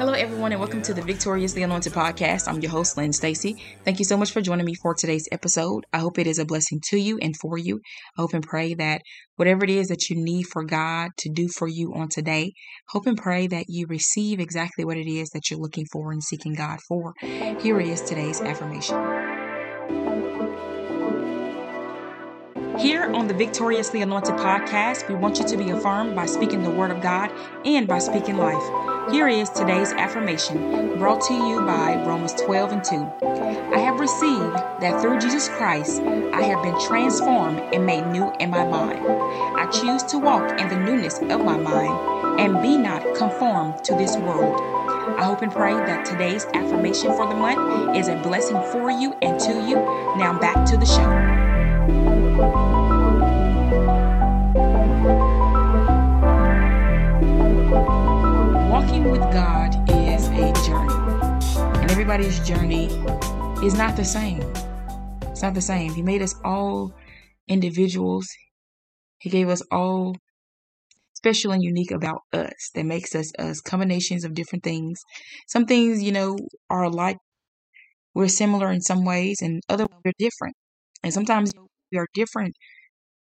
Hello, everyone, and welcome to the Victoriously Anointed podcast. I'm your host, Lynn Stacy. Thank you so much for joining me for today's episode. I hope it is a blessing to you and for you. I hope and pray that whatever it is that you need for God to do for you on today, hope and pray that you receive exactly what it is that you're looking for and seeking God for. Here is today's affirmation. Here on the Victoriously Anointed podcast, we want you to be affirmed by speaking the word of God and by speaking life. Here is today's affirmation brought to you by Romans 12 and 2. I have received that through Jesus Christ, I have been transformed and made new in my mind. I choose to walk in the newness of my mind and be not conformed to this world. I hope and pray that today's affirmation for the month is a blessing for you and to you. Now back to the show. Everybody's journey is not the same. It's not the same. He made us all individuals, He gave us all special and unique about us that makes us us combinations of different things. Some things, you know, are like we're similar in some ways, and other we're different. And sometimes we are different.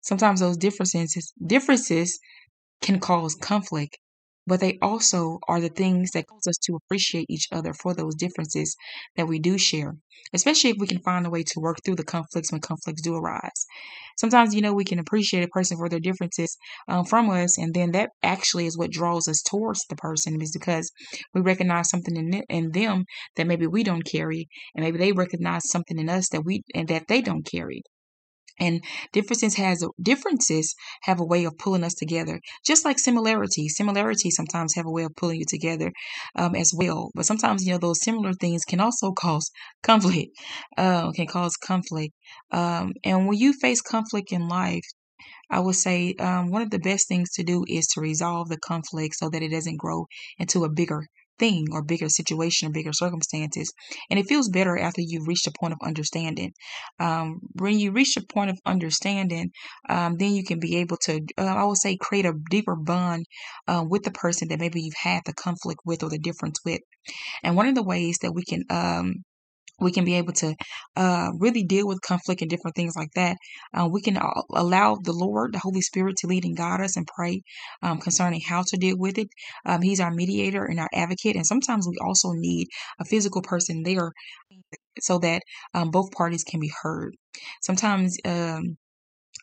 Sometimes those differences differences can cause conflict, but they also are the things that cause us to appreciate each other for those differences that we do share, especially if we can find a way to work through the conflicts when conflicts do arise. Sometimes, you know, we can appreciate a person for their differences um, from us, and then that actually is what draws us towards the person, is because we recognize something in, in them that maybe we don't carry, and maybe they recognize something in us that we and that they don't carry and differences has differences have a way of pulling us together just like similarities similarities sometimes have a way of pulling you together um, as well. But sometimes you know those similar things can also cause conflict uh, can cause conflict. Um, and when you face conflict in life I would say um, one of the best things to do is to resolve the conflict so that it doesn't grow into a bigger thing or bigger situation or bigger circumstances. And it feels better after you've reached a point of understanding. Um, when you reach a point of understanding, um, then you can be able to, uh, I would say, create a deeper bond uh, with the person that maybe you've had the conflict with or the difference with. And one of the ways that we can um, we can be able to uh, really deal with conflict and different things like that. Uh, we can allow the Lord, the Holy Spirit, to lead and guide us and pray um, concerning how to deal with it. Um, he's our mediator and our advocate, and sometimes we also need a physical person there so that um, both parties can be heard. Sometimes um,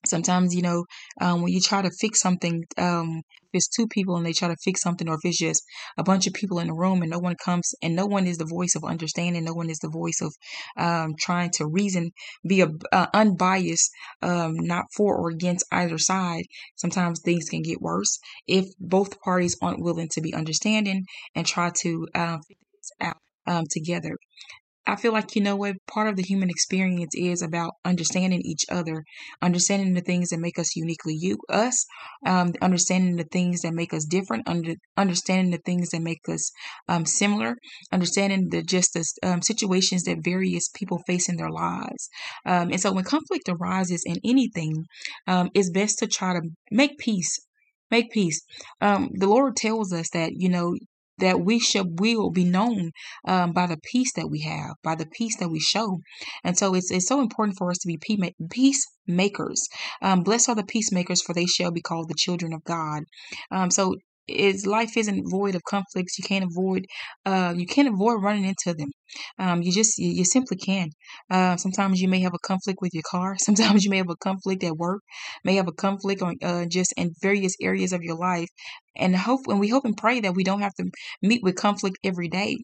sometimes you know um, when you try to fix something um, if it's two people and they try to fix something or if it's just a bunch of people in a room and no one comes and no one is the voice of understanding no one is the voice of um, trying to reason be a, uh, unbiased um, not for or against either side sometimes things can get worse if both parties aren't willing to be understanding and try to um, figure this out um, together I feel like, you know what, part of the human experience is about understanding each other, understanding the things that make us uniquely you, us, um, understanding the things that make us different, under, understanding the things that make us um, similar, understanding the just the um, situations that various people face in their lives. Um, and so when conflict arises in anything, um, it's best to try to make peace make peace. Um, the Lord tells us that, you know, that we should will be known um, by the peace that we have, by the peace that we show. And so it's, it's so important for us to be peacemakers. Um, blessed are the peacemakers, for they shall be called the children of God. Um, so is life isn't void of conflicts. You can't avoid, uh, you can't avoid running into them. Um, you just, you, you simply can. Uh, sometimes you may have a conflict with your car. Sometimes you may have a conflict at work. May have a conflict on, uh, just in various areas of your life. And hope, and we hope and pray that we don't have to meet with conflict every day.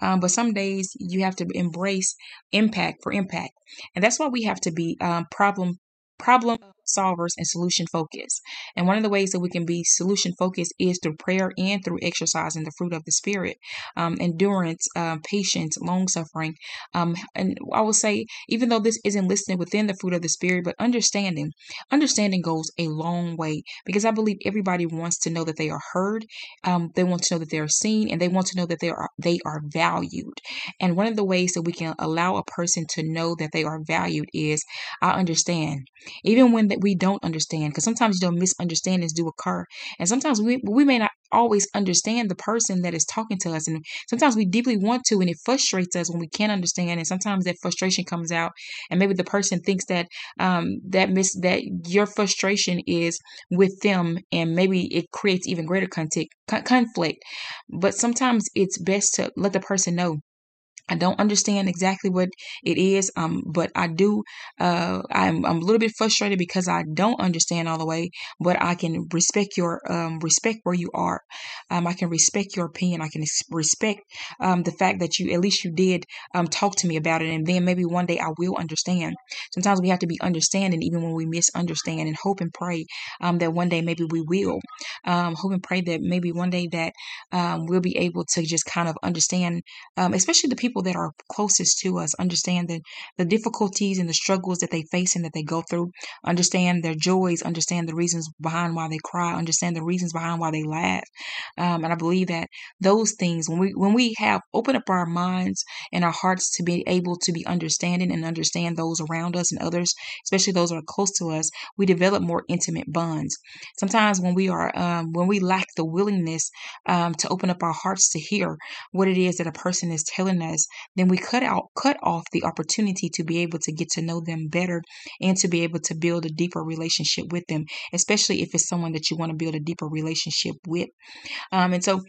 Um, but some days you have to embrace impact for impact, and that's why we have to be um, problem problem solvers and solution focused. And one of the ways that we can be solution focused is through prayer and through exercising the fruit of the Spirit, um, endurance, uh, patience, long suffering. Um, and I will say, even though this isn't listed within the fruit of the Spirit, but understanding, understanding goes a long way because I believe everybody wants to know that they are heard, um, they want to know that they are seen, and they want to know that they are they are valued. And one of the ways that we can allow a person to know that they are valued is I understand, even when we don't understand, because sometimes you know misunderstandings do occur, and sometimes we we may not always understand the person that is talking to us, and sometimes we deeply want to, and it frustrates us when we can't understand, and sometimes that frustration comes out, and maybe the person thinks that um, that miss that your frustration is with them, and maybe it creates even greater conflict conflict. But sometimes it's best to let the person know I don't understand exactly what it is, um, but I do. Uh, I'm, I'm a little bit frustrated because I don't understand all the way, but I can respect your um, respect where you are. Um, I can respect your opinion. I can respect um, the fact that you at least you did um, talk to me about it, and then maybe one day I will understand. Sometimes we have to be understanding even when we misunderstand, and hope and pray um, that one day maybe we will. hope and pray that maybe one day that we'll be able to just kind of understand, especially the people people that are closest to us understand the, the difficulties and the struggles that they face and that they go through, understand their joys, understand the reasons behind why they cry, understand the reasons behind why they laugh. Um, and I believe that those things, when we when we have opened up our minds and our hearts to be able to be understanding and understand those around us and others, especially those that are close to us, we develop more intimate bonds. Sometimes when we are um, when we lack the willingness um, to open up our hearts to hear what it is that a person is telling us, then we cut out cut off the opportunity to be able to get to know them better and to be able to build a deeper relationship with them, especially if it's someone that you want to build a deeper relationship with. Um, and so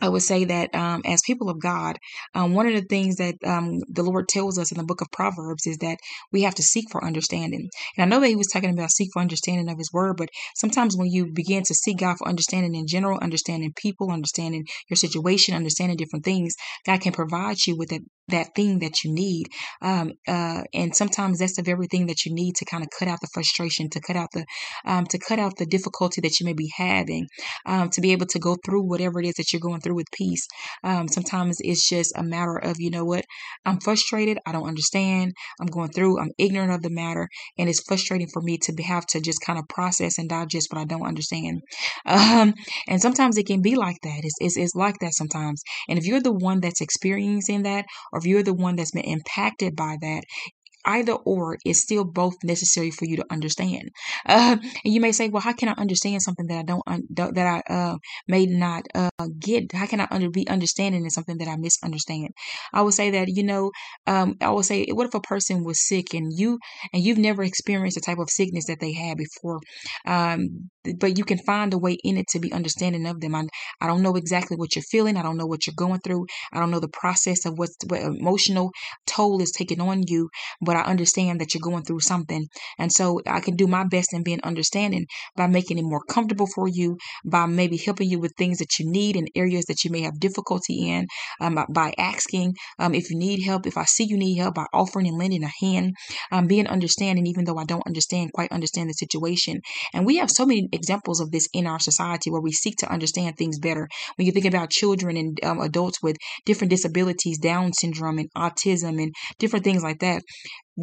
I would say that um, as people of God, um, one of the things that um, the Lord tells us in the book of Proverbs is that we have to seek for understanding. And I know that He was talking about seek for understanding of His Word, but sometimes when you begin to seek God for understanding in general, understanding people, understanding your situation, understanding different things, God can provide you with that that thing that you need. Um, uh, and sometimes that's the very thing that you need to kind of cut out the frustration, to cut out the um, to cut out the difficulty that you may be having, um, to be able to go through whatever it is that you're going through with peace. Um, sometimes it's just a matter of you know what, I'm frustrated. I don't understand. I'm going through. I'm ignorant of the matter, and it's frustrating for me to be, have to just kind of process and digest what I don't understand. Um, and sometimes it can be like that. It's, it's it's like that sometimes. And if you're the one that's experiencing that or if you're the one that's been impacted by that, either or is still both necessary for you to understand. Uh, and you may say, well, how can I understand something that I don't, un- that I uh, may not uh, get? How can I under- be understanding in something that I misunderstand? I would say that, you know, um, I would say, what if a person was sick and you, and you've never experienced the type of sickness that they had before? Um, but you can find a way in it to be understanding of them. I, I don't know exactly what you're feeling. I don't know what you're going through. I don't know the process of what's, what emotional toll is taking on you, but I understand that you're going through something. And so I can do my best in being understanding by making it more comfortable for you, by maybe helping you with things that you need and areas that you may have difficulty in, um, by asking um, if you need help, if I see you need help, by offering and lending a hand, um, being understanding, even though I don't understand, quite understand the situation. And we have so many examples of this in our society where we seek to understand things better. When you think about children and um, adults with different disabilities, Down syndrome and autism and different things like that,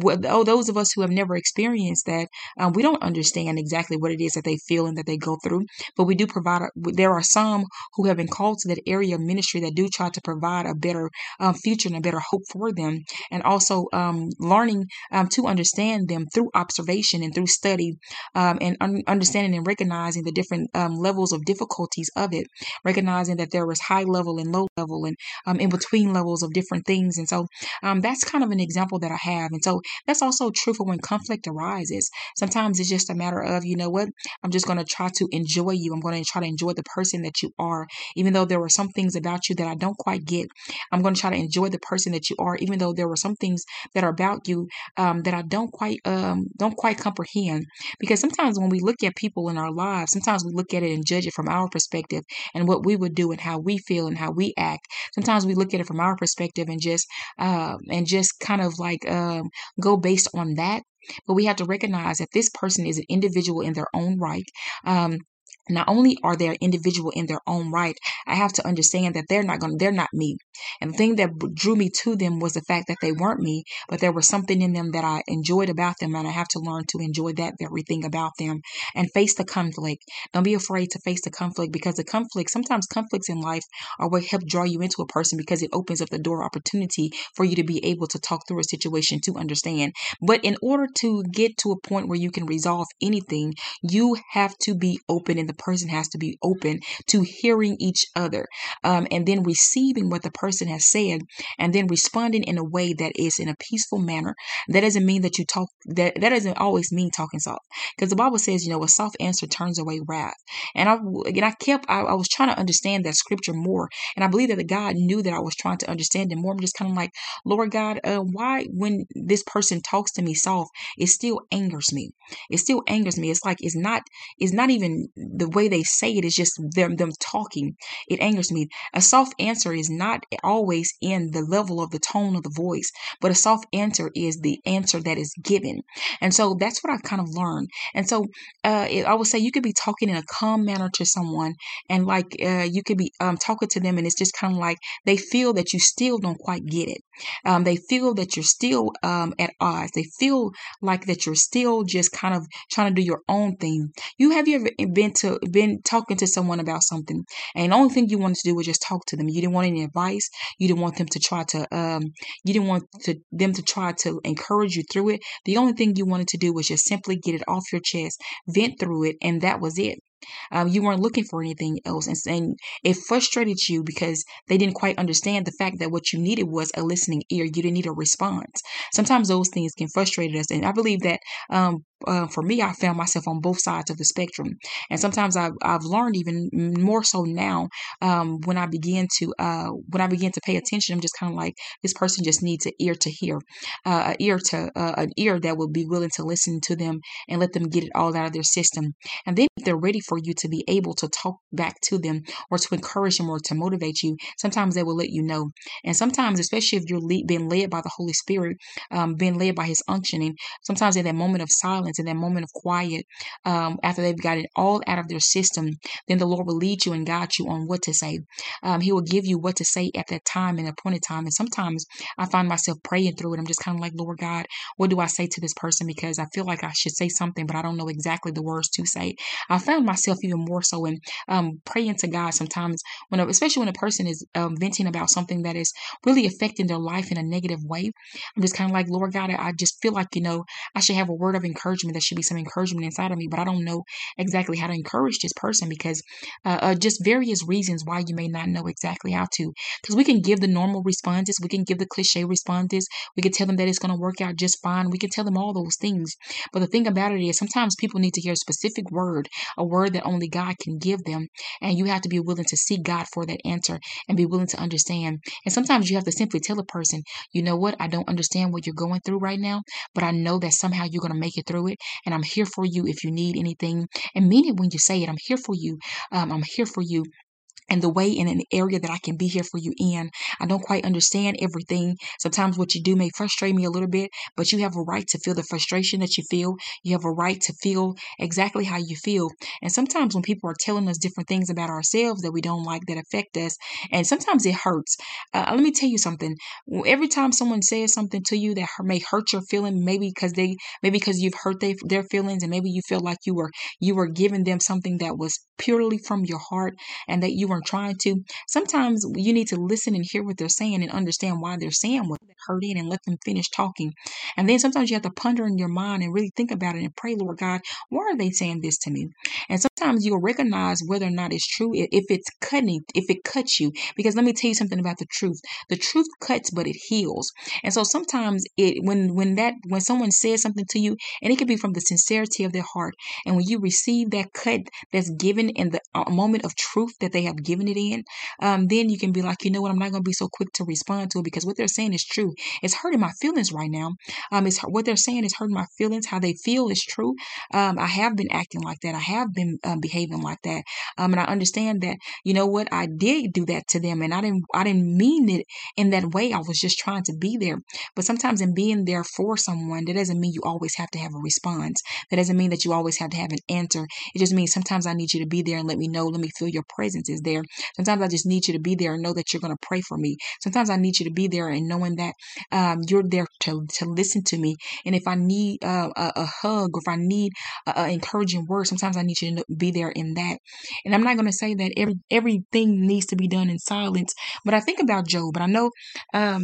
oh, those of us who have never experienced that, um, we don't understand exactly what it is that they feel and that they go through. But we do provide, there are some who have been called to that area of ministry that do try to provide a better um, future and a better hope for them. And also um, learning um, to understand them through observation and through study um, and un- understanding and recognizing the different um, levels of difficulties of it, recognizing that there is high level and low level and in between levels of different things. And so that's kind of an example that I have. And so that's also true for when conflict arises. Sometimes it's just a matter of, you know what, I'm just going to try to enjoy you. I'm going to try to enjoy the person that you are, even though there were some things about you that I don't quite get. I'm going to try to enjoy the person that you are, even though there were some things that are about you um, that I don't quite um, don't quite comprehend. Because sometimes when we look at people in our lives, sometimes we look at it and judge it from our perspective and what we would do and how we feel and how we act. Sometimes we look at it from our perspective and just uh, and just kind of like um, go based on that. But we have to recognize that this person is an individual in their own right. Um, not only are they an individual in their own right, I have to understand that they're not going they're not me. And the thing that drew me to them was the fact that they weren't me, but there was something in them that I enjoyed about them. And I have to learn to enjoy that very thing about them and face the conflict. Don't be afraid to face the conflict because the conflict, sometimes conflicts in life are what help draw you into a person because it opens up the door opportunity for you to be able to talk through a situation to understand. But in order to get to a point where you can resolve anything, you have to be open the person has to be open to hearing each other um, and then receiving what the person has said and then responding in a way that is in a peaceful manner. That doesn't mean that you talk, that, that doesn't always mean talking soft because the Bible says, you know, a soft answer turns away wrath. And I, and I kept, I, I was trying to understand that scripture more. And I believe that the God knew that I was trying to understand it more. I'm just kind of like, Lord God, uh, why when this person talks to me soft, it still angers me. It still angers me. It's like, it's not, it's not even the way they say it is just them them talking. It angers me. A soft answer is not always in the level of the tone of the voice, but a soft answer is the answer that is given. And so that's what I've kind of learned. And so uh, I would say you could be talking in a calm manner to someone, and like uh, you could be um, talking to them, and it's just kind of like they feel that you still don't quite get it. Um, they feel that you're still um, at odds. They feel like that you're still just kind of trying to do your own thing. You have you ever been to been talking to someone about something, and the only thing you wanted to do was just talk to them. You didn't want any advice. You didn't want them to try to. Um, you didn't want to them to try to encourage you through it. The only thing you wanted to do was just simply get it off your chest, vent through it, and that was it. Um, you weren't looking for anything else. And, and it frustrated you because they didn't quite understand the fact that what you needed was a listening ear. You didn't need a response. Sometimes those things can frustrate us. And I believe that um, uh, for me, I found myself on both sides of the spectrum. And sometimes I've, I've learned even more so now um, when I begin to uh, when I begin to pay attention, I'm just kind of like this person just needs an ear to hear, uh, an ear to uh, an ear that will be willing to listen to them and let them get it all out of their system. And then if they're ready for you to be able to talk back to them or to encourage them or to motivate you, sometimes they will let you know. And sometimes, especially if you're lead, being led by the Holy Spirit, um, being led by His unctioning, sometimes in that moment of silence, in that moment of quiet, um, after they've got it all out of their system, then the Lord will lead you and guide you on what to say. Um, he will give you what to say at that time and appointed time. And sometimes I find myself praying through it. I'm just kind of like, Lord God, what do I say to this person? Because I feel like I should say something, but I don't know exactly the words to say. I found myself even more so and um, praying to God sometimes, when especially when a person is um, venting about something that is really affecting their life in a negative way. I'm just kind of like, Lord God, I just feel like, you know, I should have a word of encouragement. There should be some encouragement inside of me, but I don't know exactly how to encourage this person because uh, uh, just various reasons why you may not know exactly how to. Because we can give the normal responses, we can give the cliche responses, we can tell them that it's going to work out just fine, we can tell them all those things. But the thing about it is, sometimes people need to hear a specific word, a word that only God can give them. And you have to be willing to seek God for that answer and be willing to understand. And sometimes you have to simply tell a person, you know what, I don't understand what you're going through right now, but I know that somehow you're going to make it through it. And I'm here for you if you need anything. And mean it when you say it. I'm here for you. Um, I'm here for you and the way in an area that I can be here for you in. I don't quite understand everything. Sometimes what you do may frustrate me a little bit, but you have a right to feel the frustration that you feel. You have a right to feel exactly how you feel. And sometimes when people are telling us different things about ourselves that we don't like that affect us, and sometimes it hurts. Uh, let me tell you something. Every time someone says something to you that may hurt your feeling, maybe because they, maybe because you've hurt they, their feelings, and maybe you feel like you were you were giving them something that was purely from your heart, and that you were trying to. Sometimes you need to listen and hear what they're saying and understand why they're saying what they're hurting and let them finish talking. And then sometimes you have to ponder in your mind and really think about it and pray, Lord God, why are they saying this to me? And sometimes you'll recognize whether or not it's true if it's cutting, if it cuts you. Because let me tell you something about the truth. The truth cuts, but it heals. And so sometimes it when when that when someone says something to you, and it could be from the sincerity of their heart, and when you receive that cut that's given in the uh, moment of truth that they have giving it in, um, then you can be like, you know what, I'm not going to be so quick to respond to it because what they're saying is true. It's hurting my feelings right now. Um, it's what they're saying is hurting my feelings. How they feel is true. Um, I have been acting like that. I have been um, behaving like that. Um, and I understand that. You know what? I did do that to them, and I didn't. I didn't mean it in that way. I was just trying to be there. But sometimes in being there for someone, that doesn't mean you always have to have a response. That doesn't mean that you always have to have an answer. It just means sometimes I need you to be there and let me know. Let me feel your presence is there. Sometimes I just need you to be there and know that you're going to pray for me. Sometimes I need you to be there and knowing that um, you're there to, to listen to me. And if I need uh, a, a, hug or if I need an encouraging word, sometimes I need you to be there in that. And I'm not going to say that every everything needs to be done in silence, but I think about Job, but I know um,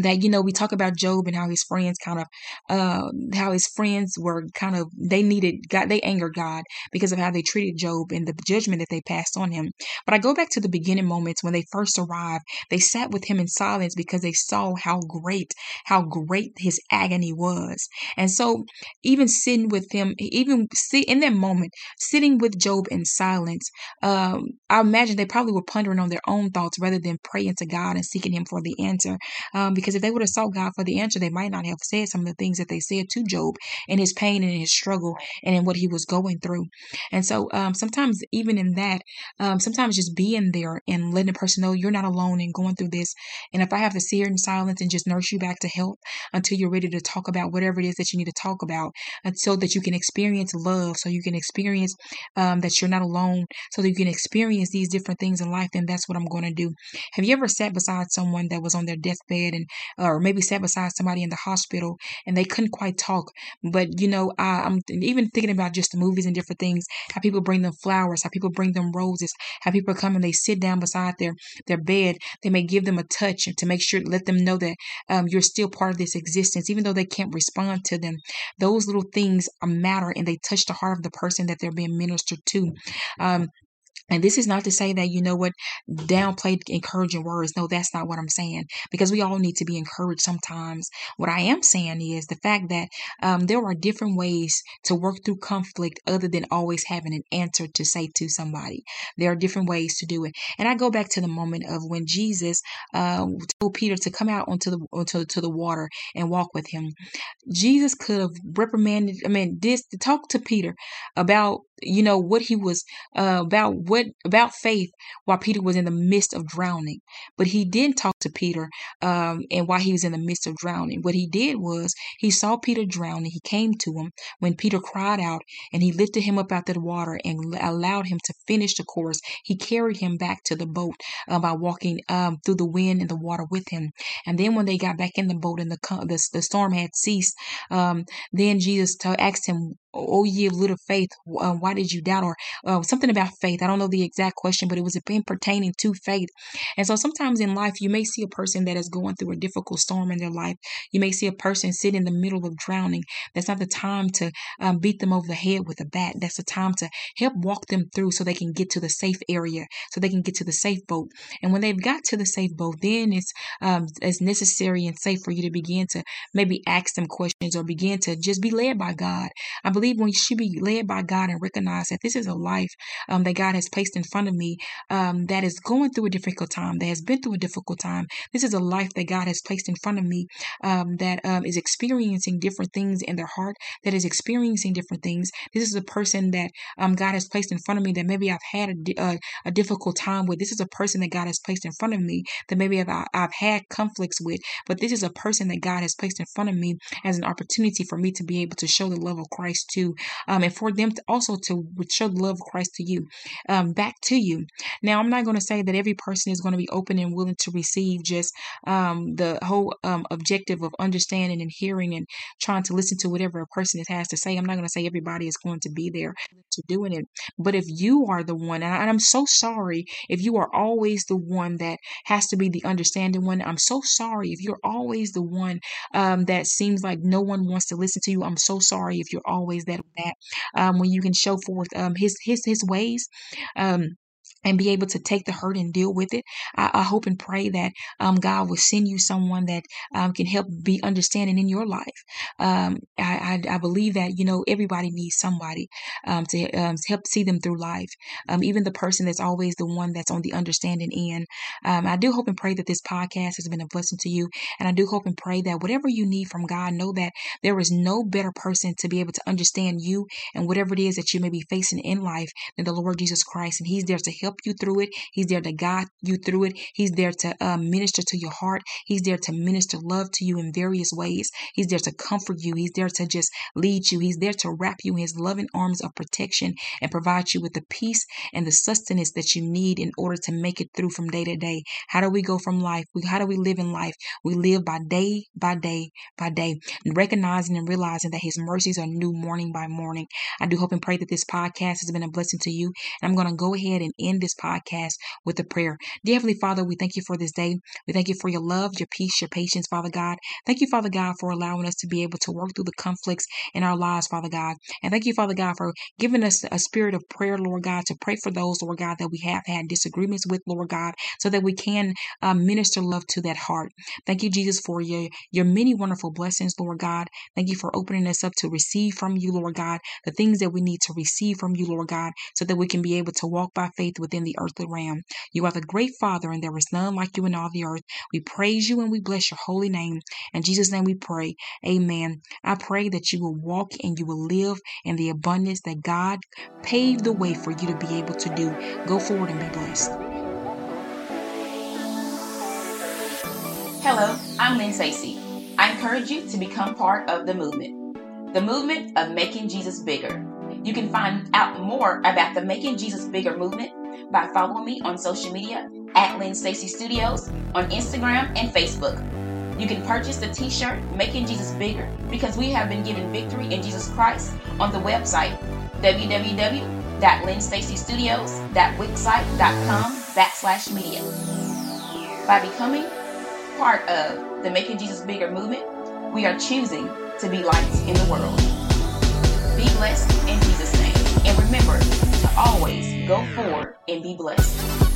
that you know we talk about Job and how his friends kind of uh how his friends were kind of they needed god they angered god because of how they treated Job and the judgment that they passed on him. But i go back to the beginning moments when they first arrived. They sat with him in silence because they saw how great how great his agony was. And so even sitting with him even see in that moment sitting with Job in silence um i imagine they probably were pondering on their own thoughts rather than praying to god and seeking him for the answer um, because if they would have sought God for the answer, they might not have said some of the things that they said to Job and his pain and his struggle and in what he was going through. And so um, sometimes, even in that, um, sometimes just being there and letting a person know you're not alone and going through this. And if I have to sit here in silence and just nurse you back to health until you're ready to talk about whatever it is that you need to talk about, so that you can experience love, so you can experience um, that you're not alone, so that you can experience these different things in life, then that's what I'm going to do. Have you ever sat beside someone that was on their deathbed and or maybe sat beside somebody in the hospital and they couldn't quite talk. But you know, I, I'm even thinking about just the movies and different things. How people bring them flowers, how people bring them roses, how people come and they sit down beside their their bed. They may give them a touch to make sure, let them know that um, you're still part of this existence, even though they can't respond to them. Those little things matter and they touch the heart of the person that they're being ministered to. Um, and this is not to say that, you know what, downplay encouraging words. No, that's not what I'm saying because we all need to be encouraged sometimes. What I am saying is the fact that um, there are different ways to work through conflict other than always having an answer to say to somebody. There are different ways to do it. And I go back to the moment of when Jesus uh, told Peter to come out onto the, onto to the water and walk with him. Jesus could have reprimanded, I mean, this to talk to Peter about, you know, what he was, uh, about what, about faith while Peter was in the midst of drowning. But he didn't talk to Peter, um, and while he was in the midst of drowning. What he did was he saw Peter drowning. He came to him when Peter cried out and he lifted him up out of the water and allowed him to finish the course. He carried him back to the boat uh, by walking um, through the wind and the water with him. And then when they got back in the boat and the, the, the storm had ceased, um, then Jesus asked him, oh ye of little faith uh, why did you doubt or uh, something about faith. I don't know the exact question but it was pertaining to faith. And so sometimes in life you may see a person that is going through a difficult storm in their life. You may see a person sit in the middle of drowning. That's not the time to um, beat them over the head with a bat. That's the time to help walk them through so they can get to the safe area so they can get to the safe boat. And when they've got to the safe boat then it's um, it's necessary and safe for you to begin to maybe ask them questions or begin to just be led by god. I believe when you should be led by God and recognize that this is a life um, that God has placed in front of me um, that is going through a difficult time, that has been through a difficult time. This is a life that God has placed in front of me um, that um, is experiencing different things in their heart, that is experiencing different things. This is a person that um, God has placed in front of me that maybe I've had a, a, a, difficult time with. This is a person that God has placed in front of me that maybe I've, I've had conflicts with, but this is a person that God has placed in front of me as an opportunity for me to be able to show the love of Christ to, um, and for them to also to show the love of Christ to you, um, back to you. Now, I'm not going to say that every person is going to be open and willing to receive just um, the whole um, objective of understanding and hearing and trying to listen to whatever a person has to say. I'm not going to say everybody is going to be there to doing it, but if you are the one, and, I'm so sorry if you are always the one that has to be the understanding one. I'm so sorry if you're always the one um, that seems like no one wants to listen to you. I'm so sorry if you're always that that um, when you can show forth um, his his his ways. Um, and be able to take the hurt and deal with it. I, I hope and pray that um, God will send you someone that um, can help be understanding in your life. Um, I, I, I, believe that you know everybody needs somebody um, to, um, to, help see them through life. Um, even the person that's always the one that's on the understanding end. I do hope and pray that this podcast has been a blessing to you, and I do hope and pray that whatever you need from God, know that there is no better person to be able to understand you and whatever it is that you may be facing in life than the Lord Jesus Christ, and He's there to help help you through it. He's there to guide you through it. He's there to uh, minister to your heart. He's there to minister love to you in various ways. He's there to comfort you. He's there to just lead you. He's there to wrap you in his loving arms of protection and provide you with the peace and the sustenance that you need in order to make it through from day to day. How do we go from life? how do we live in life? We live by day by day by day, recognizing and realizing that his mercies are new morning by morning. I do hope and pray that this podcast has been a blessing to you. And I'm going to go ahead and end this podcast with a prayer. Dear Heavenly Father, we thank you for this day. We thank you for your love, your peace, your patience, Father God. Thank you, Father God, for allowing us to be able to work through the conflicts in our lives, Father God. And thank you, Father God, for giving us a spirit of prayer, Lord God, to pray for those, Lord God, that we have had disagreements with, Lord God, so that we can um, minister love to that heart. Thank you, Jesus, for your, your many wonderful blessings, Lord God. Thank you for opening us up to receive from you, Lord God, the things that we need to receive from you, Lord God, so that we can be able to walk by faith with within the earthly realm. You are the great Father, and there is none like you in all the earth. We praise you and we bless your holy name. In Jesus' name we pray. Amen. I pray that you will walk and you will live in the abundance that God paved the way for you to be able to do. Go forward and be blessed. Hello, I'm Lynn Stacy. I encourage you to become part of the movement, the movement of making Jesus bigger. You can find out more about the Making Jesus Bigger movement by following me on social media at Lynn Stacy Studios on Instagram and Facebook. You can purchase the t-shirt Making Jesus Bigger because we have been given victory in Jesus Christ on the website www.lynnstacystudios.wixsite.com backslash media. By becoming part of the Making Jesus Bigger movement, we are choosing to be lights in the world. Be blessed in Jesus' name. And remember to always go forward and be blessed.